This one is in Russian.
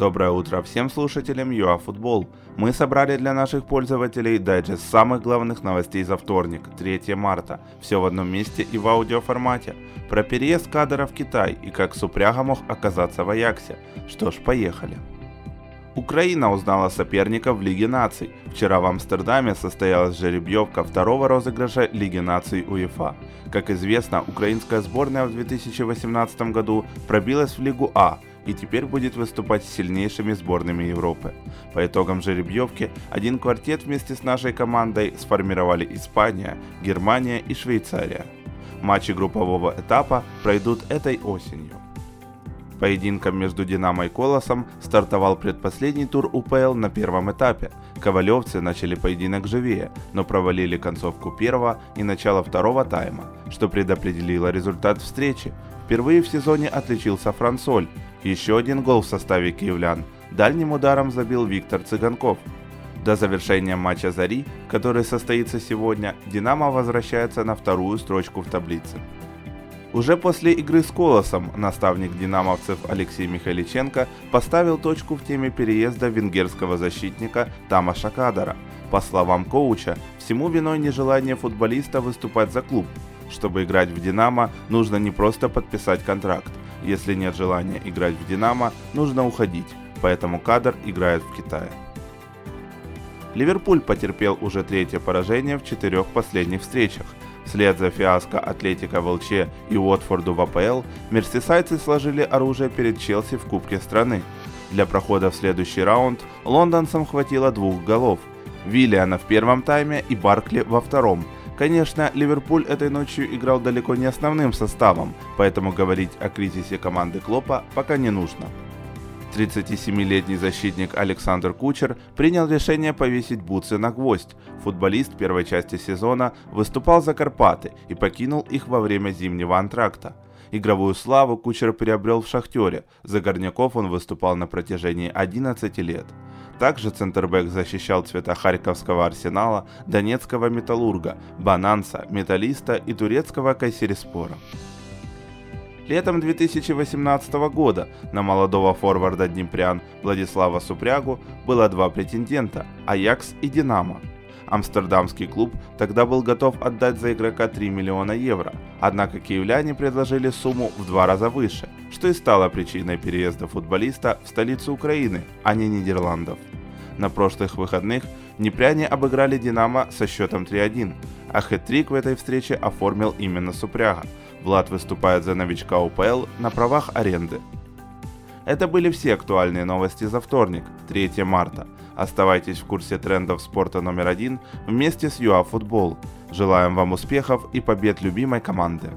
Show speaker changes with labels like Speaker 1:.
Speaker 1: Доброе утро всем слушателям ЮАФутбол. Мы собрали для наших пользователей дайджест самых главных новостей за вторник, 3 марта. Все в одном месте и в аудиоформате. Про переезд кадра в Китай и как Супряга мог оказаться в Аяксе. Что ж, поехали. Украина узнала соперников в Лиге наций. Вчера в Амстердаме состоялась жеребьевка второго розыгрыша Лиги наций УЕФА. Как известно, украинская сборная в 2018 году пробилась в Лигу А – и теперь будет выступать с сильнейшими сборными Европы. По итогам жеребьевки один квартет вместе с нашей командой сформировали Испания, Германия и Швейцария. Матчи группового этапа пройдут этой осенью. Поединком между Динамо и Колосом стартовал предпоследний тур УПЛ на первом этапе. Ковалевцы начали поединок живее, но провалили концовку первого и начало второго тайма, что предопределило результат встречи. Впервые в сезоне отличился Франсоль, еще один гол в составе киевлян дальним ударом забил Виктор Цыганков. До завершения матча «Зари», который состоится сегодня, «Динамо» возвращается на вторую строчку в таблице. Уже после игры с Колосом наставник динамовцев Алексей Михайличенко поставил точку в теме переезда венгерского защитника Тамаша Кадара. По словам коуча, всему виной нежелание футболиста выступать за клуб. Чтобы играть в «Динамо», нужно не просто подписать контракт, если нет желания играть в «Динамо», нужно уходить, поэтому кадр играет в Китае. Ливерпуль потерпел уже третье поражение в четырех последних встречах. Вслед за фиаско Атлетика ВЛЧ и Уотфорду в АПЛ, мерсисайцы сложили оружие перед Челси в Кубке страны. Для прохода в следующий раунд лондонцам хватило двух голов. Виллиана в первом тайме и Баркли во втором – Конечно, Ливерпуль этой ночью играл далеко не основным составом, поэтому говорить о кризисе команды Клопа пока не нужно. 37-летний защитник Александр Кучер принял решение повесить бутсы на гвоздь. Футболист первой части сезона выступал за Карпаты и покинул их во время зимнего антракта. Игровую славу Кучер приобрел в «Шахтере», за Горняков он выступал на протяжении 11 лет. Также центрбэк защищал цвета Харьковского арсенала, Донецкого металлурга, Бананса, Металлиста и турецкого Кайсериспора. Летом 2018 года на молодого форварда Днепрян Владислава Супрягу было два претендента – Аякс и Динамо. Амстердамский клуб тогда был готов отдать за игрока 3 миллиона евро, однако киевляне предложили сумму в два раза выше, что и стало причиной переезда футболиста в столицу Украины, а не Нидерландов. На прошлых выходных Непряне обыграли «Динамо» со счетом 3-1, а хэт-трик в этой встрече оформил именно Супряга. Влад выступает за новичка УПЛ на правах аренды. Это были все актуальные новости за вторник, 3 марта. Оставайтесь в курсе трендов спорта номер один вместе с ЮАФутбол. Желаем вам успехов и побед любимой команды.